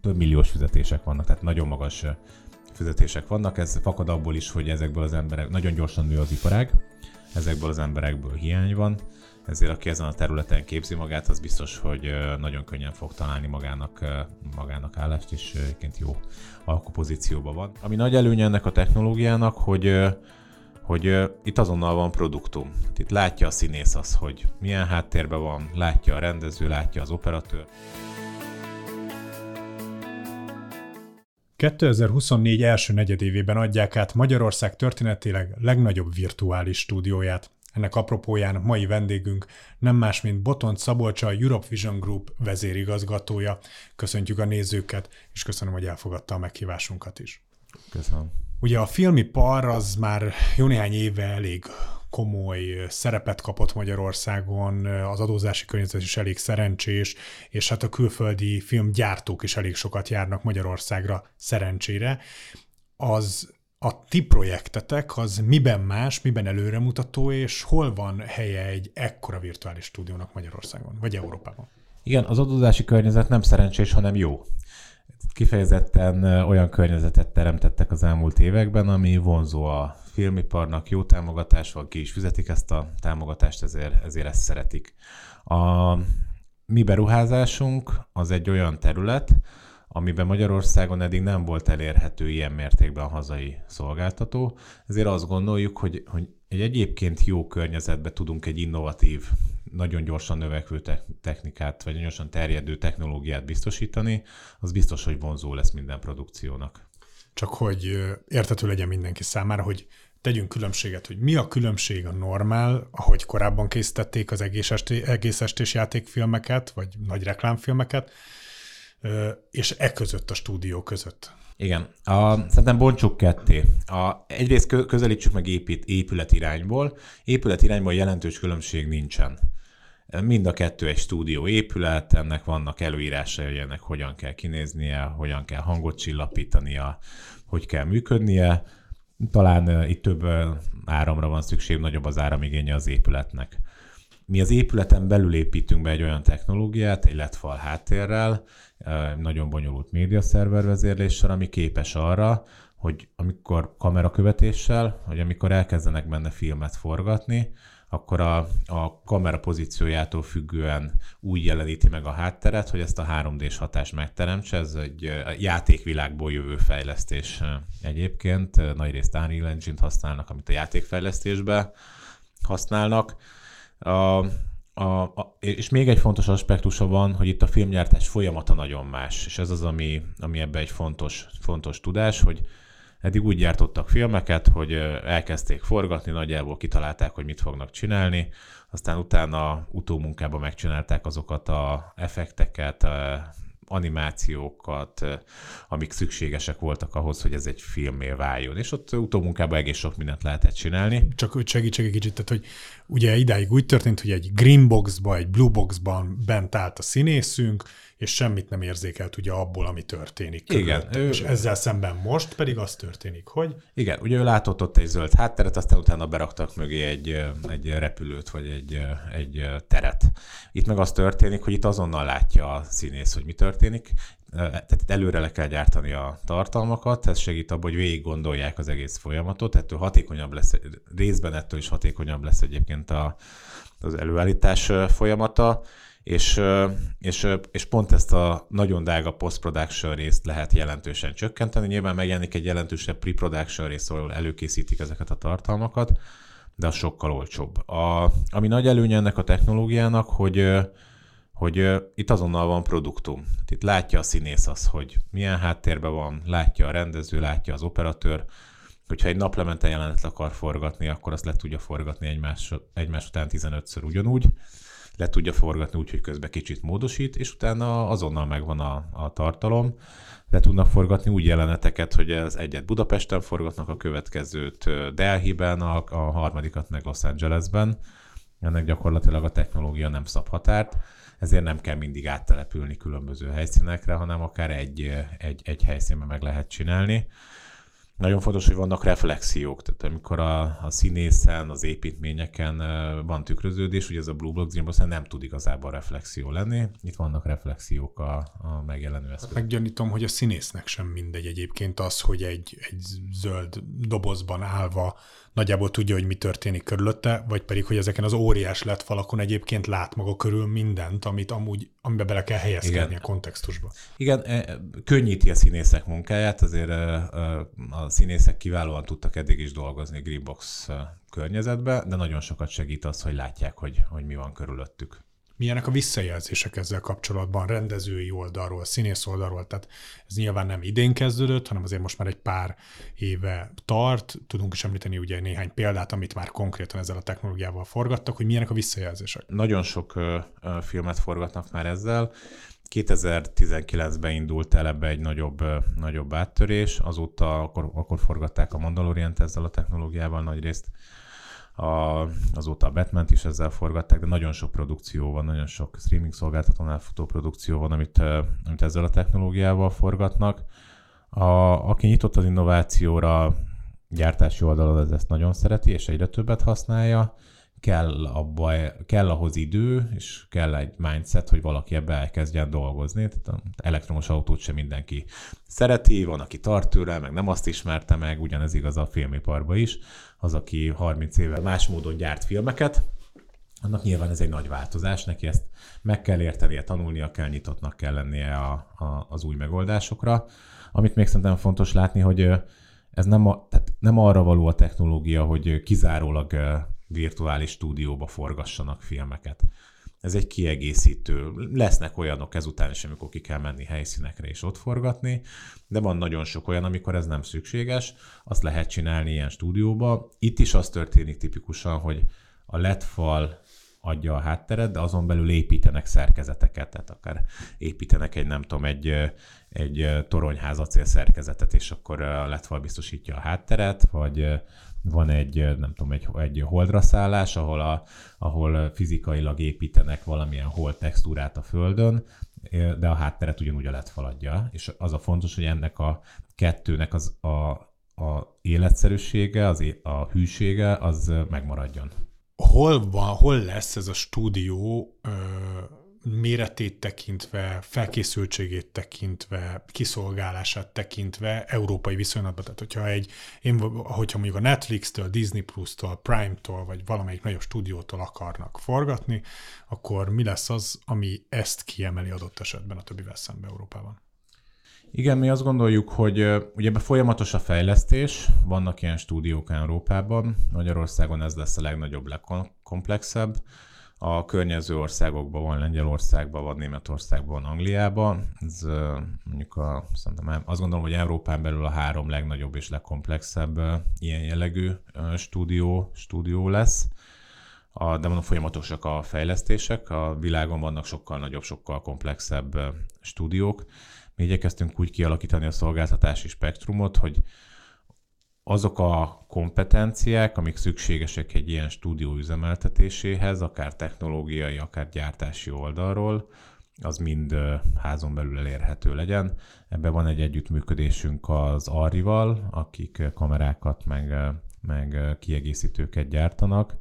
több milliós fizetések vannak, tehát nagyon magas fizetések vannak. Ez fakad abból is, hogy ezekből az emberek, nagyon gyorsan nő az iparág, ezekből az emberekből hiány van, ezért aki ezen a területen képzi magát, az biztos, hogy nagyon könnyen fog találni magának, magának állást, és egyébként jó alkupozícióban van. Ami nagy előnye ennek a technológiának, hogy hogy itt azonnal van produktum. Itt látja a színész az, hogy milyen háttérben van, látja a rendező, látja az operatőr. 2024 első negyedévében adják át Magyarország történetileg legnagyobb virtuális stúdióját. Ennek apropóján mai vendégünk nem más, mint Botont Szabolcsa, a Europe Vision Group vezérigazgatója. Köszöntjük a nézőket, és köszönöm, hogy elfogadta a meghívásunkat is. Köszönöm. Ugye a filmipar az már jó néhány éve elég komoly szerepet kapott Magyarországon, az adózási környezet is elég szerencsés, és hát a külföldi filmgyártók is elég sokat járnak Magyarországra szerencsére. Az a ti projektetek az miben más, miben előremutató, és hol van helye egy ekkora virtuális stúdiónak Magyarországon, vagy Európában? Igen, az adózási környezet nem szerencsés, hanem jó. Kifejezetten olyan környezetet teremtettek az elmúlt években, ami vonzó a filmiparnak, jó támogatás van, ki is fizetik ezt a támogatást, ezért, ezért ezt szeretik. A mi beruházásunk az egy olyan terület, amiben Magyarországon eddig nem volt elérhető ilyen mértékben a hazai szolgáltató. Ezért azt gondoljuk, hogy, hogy egy egyébként jó környezetben tudunk egy innovatív, nagyon gyorsan növekvő technikát, vagy gyorsan terjedő technológiát biztosítani, az biztos, hogy vonzó lesz minden produkciónak. Csak hogy értető legyen mindenki számára, hogy tegyünk különbséget, hogy mi a különbség a normál, ahogy korábban készítették az egész, esté, egész estés játékfilmeket, vagy nagy reklámfilmeket, és e között a stúdió között. Igen, a, szerintem bontsuk ketté. A, egyrészt közelítsük meg épít, épület irányból. Épület irányból jelentős különbség nincsen. Mind a kettő egy stúdió épület, ennek vannak előírásai, hogy ennek hogyan kell kinéznie, hogyan kell hangot csillapítania, hogy kell működnie. Talán itt több áramra van szükség, nagyobb az áramigénye az épületnek. Mi az épületen belül építünk be egy olyan technológiát, egy LED fal háttérrel, nagyon bonyolult médiaszerver vezérléssel, ami képes arra, hogy amikor kamerakövetéssel, hogy amikor elkezdenek benne filmet forgatni, akkor a, a kamera pozíciójától függően úgy jeleníti meg a hátteret, hogy ezt a 3D-s hatást megteremtse. Ez egy játékvilágból jövő fejlesztés egyébként. Nagyrészt Unreal Engine-t használnak, amit a játékfejlesztésbe használnak. A, a, a, és még egy fontos aspektusa van, hogy itt a filmgyártás folyamata nagyon más, és ez az, ami, ami ebbe egy fontos, fontos tudás, hogy eddig úgy gyártottak filmeket, hogy elkezdték forgatni, nagyjából kitalálták, hogy mit fognak csinálni, aztán utána utómunkában megcsinálták azokat a effekteket, animációkat, amik szükségesek voltak ahhoz, hogy ez egy filmé váljon. És ott utómunkában egész sok mindent lehetett csinálni. Csak hogy segítsek egy kicsit, tehát hogy ugye idáig úgy történt, hogy egy green boxba, egy blue boxban bent állt a színészünk, és semmit nem érzékelt ugye abból, ami történik. Igen. Ő... És ezzel szemben most pedig az történik, hogy? Igen, ugye ő látott ott egy zöld hátteret, aztán utána beraktak mögé egy, egy repülőt, vagy egy, egy teret. Itt meg az történik, hogy itt azonnal látja a színész, hogy mi történik, tehát itt előre le kell gyártani a tartalmakat, ez segít abban, hogy végig gondolják az egész folyamatot, ettől hatékonyabb lesz, részben ettől is hatékonyabb lesz egyébként a, az előállítás folyamata, és, és, és pont ezt a nagyon drága post-production részt lehet jelentősen csökkenteni. Nyilván megjelenik egy jelentősebb pre-production rész, ahol előkészítik ezeket a tartalmakat, de az sokkal olcsóbb. A, ami nagy előnye ennek a technológiának, hogy hogy itt azonnal van produktum. Itt látja a színész az, hogy milyen háttérben van, látja a rendező, látja az operatőr, hogyha egy naplemente jelenet akar forgatni, akkor azt le tudja forgatni egymás, egymás után 15-ször ugyanúgy le tudja forgatni úgy, hogy közben kicsit módosít, és utána azonnal megvan a, a tartalom. Le tudnak forgatni úgy jeleneteket, hogy az egyet Budapesten forgatnak, a következőt Delhi-ben, a, a harmadikat meg Los Angelesben. Ennek gyakorlatilag a technológia nem szab határt, ezért nem kell mindig áttelepülni különböző helyszínekre, hanem akár egy, egy, egy helyszínben meg lehet csinálni. nagyon fontos, hogy vannak reflexiók, tehát amikor a, a színészen, az építményeken van tükröződés, ugye ez a Blue Block Dreambox nem tud igazából reflexió lenni, itt vannak reflexiók a, a megjelenő eszköz. Meggyanítom, hogy a színésznek sem mindegy egyébként az, hogy egy, egy zöld dobozban állva nagyjából tudja, hogy mi történik körülötte, vagy pedig, hogy ezeken az óriás lett falakon egyébként lát maga körül mindent, amit amúgy, amiben bele kell helyezkedni Igen. a kontextusba. Igen, e, könnyíti a színészek munkáját, azért e, e, a színészek kiválóan tudtak eddig is dolgozni Greenbox környezetbe, de nagyon sokat segít az, hogy látják, hogy, hogy mi van körülöttük milyenek a visszajelzések ezzel kapcsolatban, rendezői oldalról, színész oldalról, tehát ez nyilván nem idén kezdődött, hanem azért most már egy pár éve tart. Tudunk is említeni ugye néhány példát, amit már konkrétan ezzel a technológiával forgattak, hogy milyenek a visszajelzések. Nagyon sok uh, filmet forgatnak már ezzel. 2019-ben indult el ebbe egy nagyobb, nagyobb áttörés, azóta akkor, akkor forgatták a Mandalorian ezzel a technológiával nagy részt a, azóta a batman is ezzel forgatták, de nagyon sok produkció van, nagyon sok streaming szolgáltatónál futó produkció van, amit, amit ezzel a technológiával forgatnak. A, aki nyitott az innovációra, gyártási oldalon ez ezt nagyon szereti, és egyre többet használja kell, abba, kell ahhoz idő, és kell egy mindset, hogy valaki ebbe elkezdjen dolgozni. Tehát elektromos autót sem mindenki szereti, van, aki tart tőle, meg nem azt ismerte meg, ugyanez igaz a filmiparba is. Az, aki 30 éve más módon gyárt filmeket, annak nyilván ez egy nagy változás, neki ezt meg kell értenie, tanulnia kell, nyitottnak kell lennie a, a, az új megoldásokra. Amit még szerintem fontos látni, hogy ez nem, a, tehát nem arra való a technológia, hogy kizárólag virtuális stúdióba forgassanak filmeket. Ez egy kiegészítő. Lesznek olyanok ezután is, amikor ki kell menni helyszínekre és ott forgatni, de van nagyon sok olyan, amikor ez nem szükséges. Azt lehet csinálni ilyen stúdióba. Itt is az történik tipikusan, hogy a LED fal adja a hátteret, de azon belül építenek szerkezeteket, tehát akár építenek egy, nem tudom, egy, egy toronyház acél szerkezetet, és akkor a LED fal biztosítja a hátteret, vagy van egy, nem tudom, egy, egy holdra szállás, ahol, a, ahol fizikailag építenek valamilyen hold textúrát a földön, de a hátteret ugyanúgy a LED faladja. És az a fontos, hogy ennek a kettőnek az a, a életszerűsége, az, a hűsége, az megmaradjon. Hol van, hol lesz ez a stúdió ö, méretét tekintve, felkészültségét tekintve, kiszolgálását tekintve európai viszonylatban. Tehát, hogyha egy, én, hogyha mondjuk a Netflix-től, Disney Plus-tól, Prime-tól, vagy valamelyik nagyobb stúdiótól akarnak forgatni, akkor mi lesz az, ami ezt kiemeli adott esetben a többivel szembe Európában? Igen, mi azt gondoljuk, hogy ugye ebben folyamatos a fejlesztés, vannak ilyen stúdiók Európában, Magyarországon ez lesz a legnagyobb, legkomplexebb, a környező országokban van, Lengyelországban van, Németországban van, Angliában. Ez mondjuk a, szerintem azt gondolom, hogy Európán belül a három legnagyobb és legkomplexebb ilyen jellegű stúdió, stúdió lesz. A, de mondom, folyamatosak a fejlesztések, a világon vannak sokkal nagyobb, sokkal komplexebb stúdiók. Mi igyekeztünk úgy kialakítani a szolgáltatási spektrumot, hogy azok a kompetenciák, amik szükségesek egy ilyen stúdió üzemeltetéséhez, akár technológiai, akár gyártási oldalról, az mind házon belül elérhető legyen. Ebben van egy együttműködésünk az Arrival, akik kamerákat meg, meg kiegészítőket gyártanak.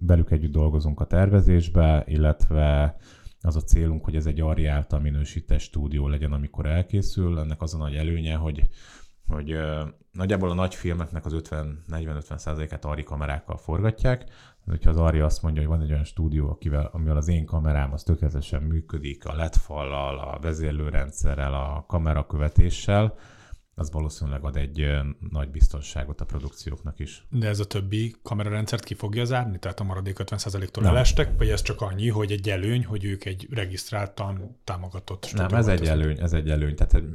Velük együtt dolgozunk a tervezésbe, illetve az a célunk, hogy ez egy Arri által minősített stúdió legyen, amikor elkészül. Ennek az a nagy előnye, hogy hogy uh, nagyjából a nagy filmeknek az 50-40-50 százalékát Ari kamerákkal forgatják, hogyha az Ari azt mondja, hogy van egy olyan stúdió, akivel, amivel az én kamerám az tökéletesen működik, a LED fallal, a vezérlőrendszerrel, a kamerakövetéssel, az valószínűleg ad egy nagy biztonságot a produkcióknak is. De ez a többi kamerarendszert ki fogja zárni? Tehát a maradék 50%-tól elestek, vagy ez csak annyi, hogy egy előny, hogy ők egy regisztráltan támogatott Nem, ez egy előny, ez egy előny. Tehát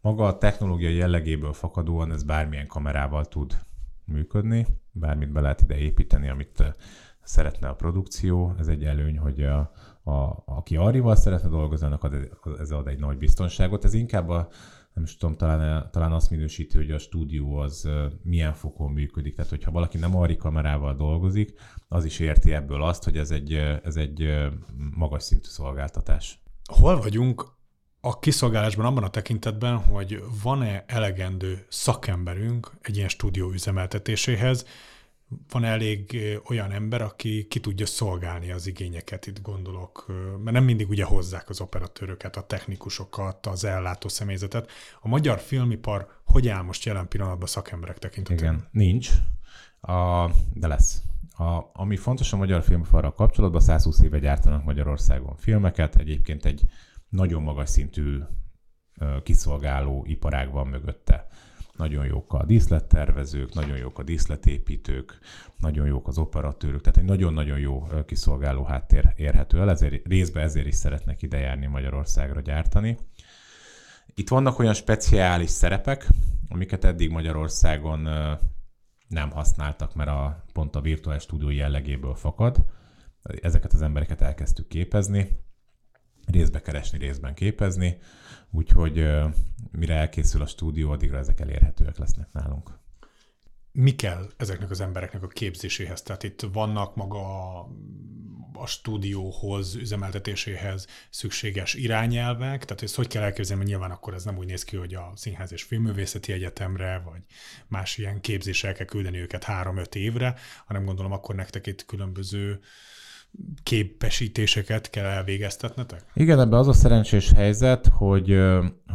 maga a technológia jellegéből fakadóan ez bármilyen kamerával tud működni, bármit be lehet ide építeni, amit szeretne a produkció. Ez egy előny, hogy a, a, aki arrival szeretne dolgozni, annak ad, ez ad egy nagy biztonságot. Ez inkább a nem is tudom, talán, talán azt minősíti, hogy a stúdió az milyen fokon működik. Tehát, hogyha valaki nem arri kamerával dolgozik, az is érti ebből azt, hogy ez egy, ez egy magas szintű szolgáltatás. Hol vagyunk a kiszolgálásban abban a tekintetben, hogy van-e elegendő szakemberünk egy ilyen stúdió üzemeltetéséhez, van elég olyan ember, aki ki tudja szolgálni az igényeket, itt gondolok, mert nem mindig ugye hozzák az operatőröket, a technikusokat, az ellátó személyzetet. A magyar filmipar hogy áll most jelen pillanatban szakemberek tekintetében? Igen, nincs, a, de lesz. A, ami fontos a magyar filmiparral kapcsolatban, 120 éve gyártanak Magyarországon filmeket, egyébként egy nagyon magas szintű kiszolgáló iparág van mögötte. Nagyon jók a díszlettervezők, nagyon jók a díszletépítők, nagyon jók az operatőrök, tehát egy nagyon-nagyon jó kiszolgáló háttér érhető el, ezért, részben ezért is szeretnek ide járni Magyarországra gyártani. Itt vannak olyan speciális szerepek, amiket eddig Magyarországon nem használtak, mert a, pont a virtuális stúdió jellegéből fakad. Ezeket az embereket elkezdtük képezni, részbe keresni, részben képezni, úgyhogy mire elkészül a stúdió, addigra ezek elérhetőek lesznek nálunk. Mi kell ezeknek az embereknek a képzéséhez? Tehát itt vannak maga a, stúdióhoz, üzemeltetéséhez szükséges irányelvek, tehát ezt hogy kell elképzelni, mert nyilván akkor ez nem úgy néz ki, hogy a Színház és Filmművészeti Egyetemre, vagy más ilyen képzésre el kell küldeni őket három-öt évre, hanem gondolom akkor nektek itt különböző képesítéseket kell elvégeztetnetek? Igen, ebben az a szerencsés helyzet, hogy,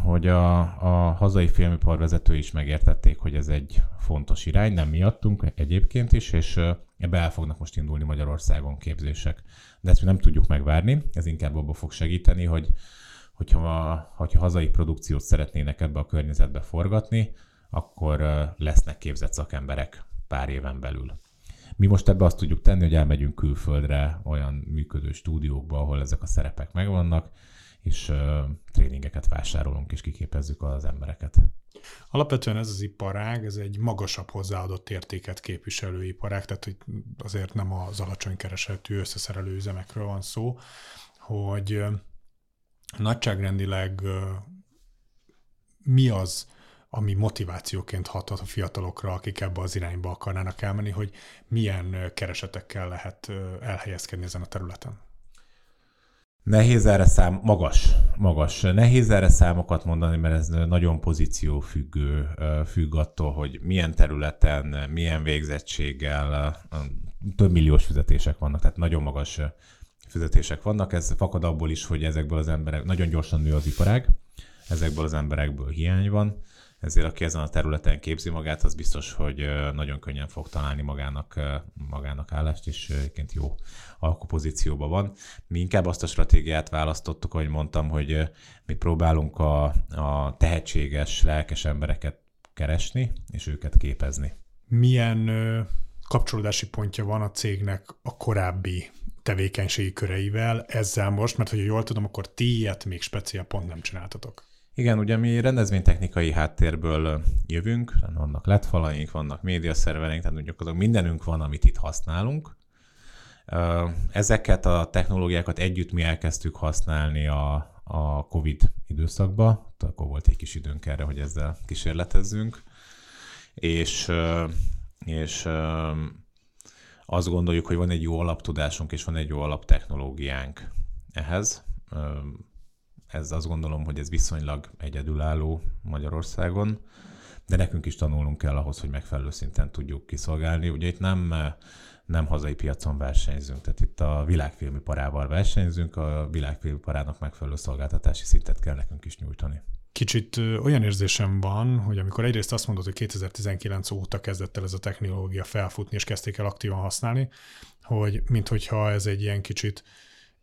hogy a, a hazai filmipar vezető is megértették, hogy ez egy fontos irány, nem miattunk egyébként is, és ebbe el fognak most indulni Magyarországon képzések. De ezt mi nem tudjuk megvárni, ez inkább abba fog segíteni, hogy hogyha, hogyha hazai produkciót szeretnének ebbe a környezetbe forgatni, akkor lesznek képzett szakemberek pár éven belül. Mi most ebbe azt tudjuk tenni, hogy elmegyünk külföldre olyan működő stúdiókba, ahol ezek a szerepek megvannak, és uh, tréningeket vásárolunk, és kiképezzük az embereket. Alapvetően ez az iparág, ez egy magasabb hozzáadott értéket képviselő iparág, tehát hogy azért nem az alacsony keresetű összeszerelő üzemekről van szó, hogy nagyságrendileg mi az, ami motivációként hathat a fiatalokra, akik ebbe az irányba akarnának elmenni, hogy milyen keresetekkel lehet elhelyezkedni ezen a területen? Nehéz erre szám, magas, magas. Nehéz erre számokat mondani, mert ez nagyon pozíció függő, függ attól, hogy milyen területen, milyen végzettséggel, több milliós fizetések vannak, tehát nagyon magas fizetések vannak. Ez fakad abból is, hogy ezekből az emberek, nagyon gyorsan nő az iparág, ezekből az emberekből hiány van, ezért aki ezen a területen képzi magát, az biztos, hogy nagyon könnyen fog találni magának, magának állást, és egyébként jó alkupozícióban van. Mi inkább azt a stratégiát választottuk, ahogy mondtam, hogy mi próbálunk a, a tehetséges, lelkes embereket keresni, és őket képezni. Milyen kapcsolódási pontja van a cégnek a korábbi tevékenységi köreivel ezzel most, mert hogy jól tudom, akkor ti ilyet még speciál pont nem csináltatok. Igen, ugye mi rendezvénytechnikai háttérből jövünk, vannak letfalaink, vannak médiaszervereink, tehát azok mindenünk van, amit itt használunk. Ezeket a technológiákat együtt mi elkezdtük használni a, a COVID időszakban, akkor volt egy kis időnk erre, hogy ezzel kísérletezzünk, és, és azt gondoljuk, hogy van egy jó alaptudásunk, és van egy jó alaptechnológiánk ehhez ez azt gondolom, hogy ez viszonylag egyedülálló Magyarországon, de nekünk is tanulnunk kell ahhoz, hogy megfelelő szinten tudjuk kiszolgálni. Ugye itt nem, nem hazai piacon versenyzünk, tehát itt a világfilmiparával versenyzünk, a világfilmiparának megfelelő szolgáltatási szintet kell nekünk is nyújtani. Kicsit olyan érzésem van, hogy amikor egyrészt azt mondod, hogy 2019 óta kezdett el ez a technológia felfutni, és kezdték el aktívan használni, hogy minthogyha ez egy ilyen kicsit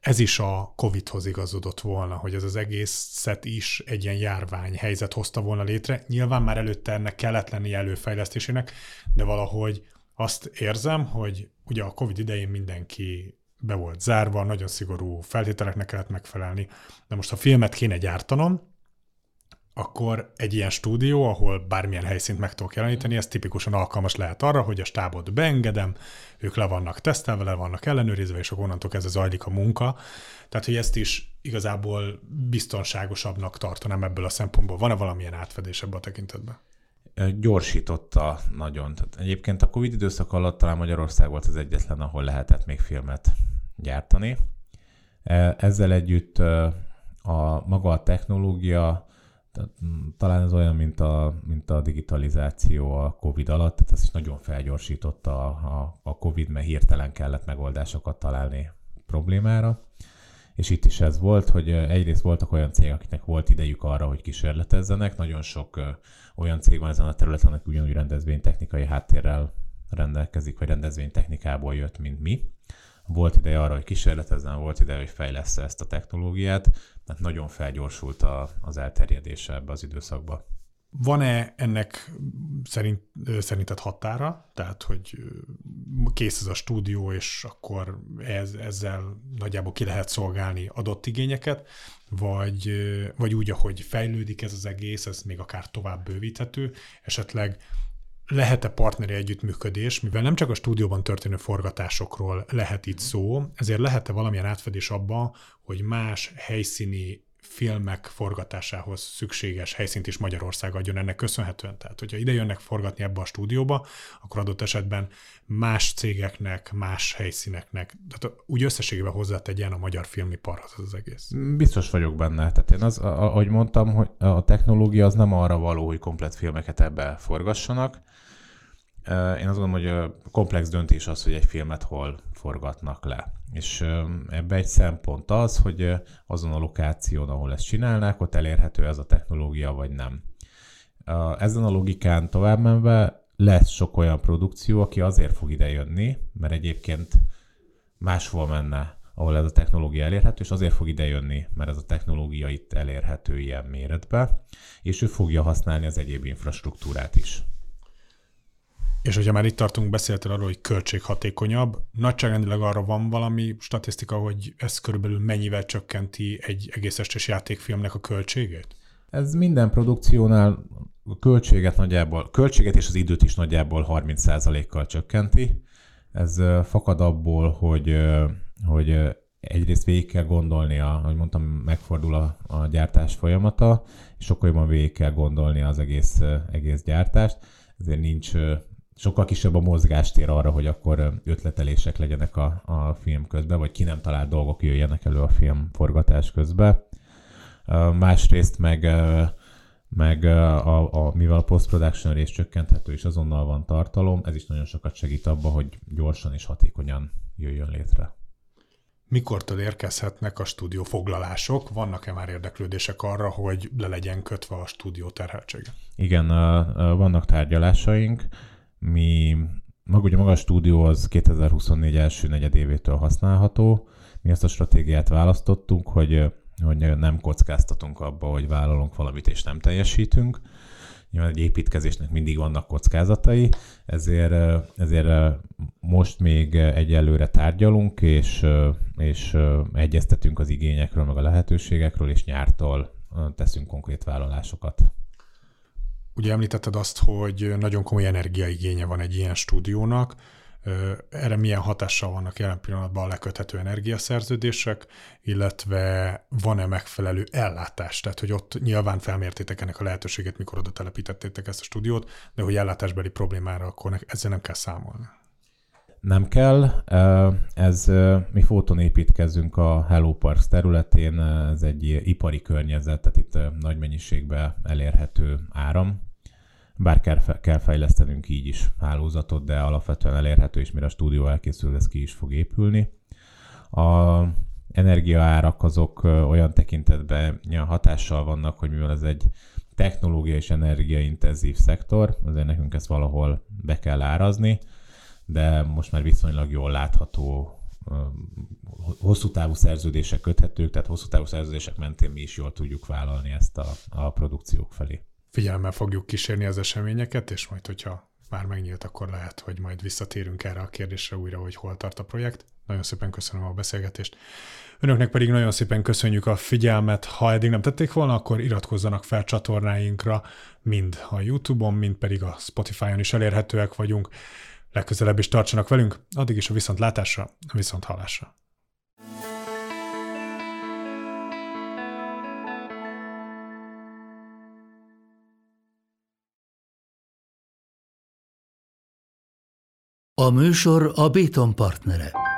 ez is a Covid-hoz igazodott volna, hogy ez az egészet is egy ilyen járvány helyzet hozta volna létre. Nyilván már előtte ennek kellett lenni előfejlesztésének, de valahogy azt érzem, hogy ugye a Covid idején mindenki be volt zárva, nagyon szigorú feltételeknek kellett megfelelni. De most a filmet kéne gyártanom, akkor egy ilyen stúdió, ahol bármilyen helyszínt meg tudok jeleníteni, ez tipikusan alkalmas lehet arra, hogy a stábot beengedem, ők le vannak tesztelve, le vannak ellenőrizve, és akkor onnantól kezdve zajlik a munka. Tehát, hogy ezt is igazából biztonságosabbnak tartanám ebből a szempontból. Van-e valamilyen átfedés ebben a tekintetben? Gyorsította nagyon. Tehát egyébként a Covid időszak alatt talán Magyarország volt az egyetlen, ahol lehetett még filmet gyártani. Ezzel együtt a maga a technológia, talán ez olyan, mint a, mint a digitalizáció a COVID alatt, tehát ez is nagyon felgyorsította a, a, a COVID, mert hirtelen kellett megoldásokat találni problémára. És itt is ez volt, hogy egyrészt voltak olyan cégek, akiknek volt idejük arra, hogy kísérletezzenek. Nagyon sok olyan cég van ezen a területen, aki ugyanúgy rendezvénytechnikai háttérrel rendelkezik, vagy rendezvénytechnikából jött, mint mi. Volt ideje arra, hogy kísérletezzen, volt ideje, hogy fejlesz ezt a technológiát, mert nagyon felgyorsult a, az elterjedése ebbe az időszakba. Van-e ennek szerint, szerinted határa? Tehát, hogy kész ez a stúdió, és akkor ez, ezzel nagyjából ki lehet szolgálni adott igényeket, vagy, vagy úgy, ahogy fejlődik ez az egész, ez még akár tovább bővíthető, esetleg lehet-e partneri együttműködés, mivel nem csak a stúdióban történő forgatásokról lehet itt szó, ezért lehet-e valamilyen átfedés abban, hogy más helyszíni filmek forgatásához szükséges helyszínt is Magyarország adjon ennek köszönhetően. Tehát, hogyha ide jönnek forgatni ebbe a stúdióba, akkor adott esetben más cégeknek, más helyszíneknek, tehát úgy összességében hozzátegyen a magyar filmiparhoz az egész. Biztos vagyok benne. Tehát én az, ahogy mondtam, hogy a technológia az nem arra való, hogy komplet filmeket ebbe forgassanak. Én azt gondolom, hogy komplex döntés az, hogy egy filmet hol forgatnak le. És ebbe egy szempont az, hogy azon a lokáción, ahol ezt csinálnák, ott elérhető ez a technológia, vagy nem. Ezen a logikán tovább menve lesz sok olyan produkció, aki azért fog ide jönni, mert egyébként máshol menne, ahol ez a technológia elérhető, és azért fog ide jönni, mert ez a technológia itt elérhető ilyen méretbe, és ő fogja használni az egyéb infrastruktúrát is. És hogyha már itt tartunk, beszéltél arról, hogy költséghatékonyabb. Nagyságrendileg arra van valami statisztika, hogy ez körülbelül mennyivel csökkenti egy egész estés játékfilmnek a költségét? Ez minden produkciónál a költséget nagyjából, költséget és az időt is nagyjából 30%-kal csökkenti. Ez fakad abból, hogy, hogy egyrészt végig kell gondolni, a, ahogy mondtam, megfordul a, a gyártás folyamata, és sokkal jobban végig kell gondolni az egész, egész gyártást, ezért nincs sokkal kisebb a mozgástér arra, hogy akkor ötletelések legyenek a, a film közben, vagy ki nem talált dolgok jöjjenek elő a film forgatás közben. Másrészt meg, meg a, a, mivel a post-production rész csökkenthető és azonnal van tartalom, ez is nagyon sokat segít abba, hogy gyorsan és hatékonyan jöjjön létre. Mikortól érkezhetnek a stúdió foglalások? Vannak-e már érdeklődések arra, hogy le legyen kötve a stúdió terheltsége? Igen, vannak tárgyalásaink mi, maga ugye maga a stúdió az 2024 első negyedévétől használható. Mi azt a stratégiát választottunk, hogy, hogy nem kockáztatunk abba, hogy vállalunk valamit és nem teljesítünk. Nyilván egy építkezésnek mindig vannak kockázatai, ezért, ezért most még egyelőre tárgyalunk, és, és egyeztetünk az igényekről, meg a lehetőségekről, és nyártól teszünk konkrét vállalásokat. Ugye említetted azt, hogy nagyon komoly energiaigénye van egy ilyen stúdiónak. Erre milyen hatással vannak jelen pillanatban a leköthető energiaszerződések, illetve van-e megfelelő ellátás? Tehát, hogy ott nyilván felmértétek ennek a lehetőséget, mikor oda telepítettétek ezt a stúdiót, de hogy ellátásbeli problémára, akkor ezzel nem kell számolni nem kell. Ez mi Fóton építkezünk a Hello Parks területén, ez egy ipari környezet, tehát itt nagy mennyiségben elérhető áram. Bár kell fejlesztenünk így is hálózatot, de alapvetően elérhető, és mire a stúdió elkészül, ez ki is fog épülni. A energiaárak azok olyan tekintetben hatással vannak, hogy mivel ez egy technológia és energiaintenzív szektor, azért nekünk ezt valahol be kell árazni, de most már viszonylag jól látható hosszú távú szerződések köthetők, tehát hosszú távú szerződések mentén mi is jól tudjuk vállalni ezt a, a produkciók felé. Figyelemmel fogjuk kísérni az eseményeket, és majd, hogyha már megnyílt, akkor lehet, hogy majd visszatérünk erre a kérdésre újra, hogy hol tart a projekt. Nagyon szépen köszönöm a beszélgetést. Önöknek pedig nagyon szépen köszönjük a figyelmet. Ha eddig nem tették volna, akkor iratkozzanak fel csatornáinkra, mind a YouTube-on, mind pedig a Spotify-on is elérhetőek vagyunk legközelebb is tartsanak velünk, addig is a viszontlátásra, a viszont. A műsor a Béton partnere.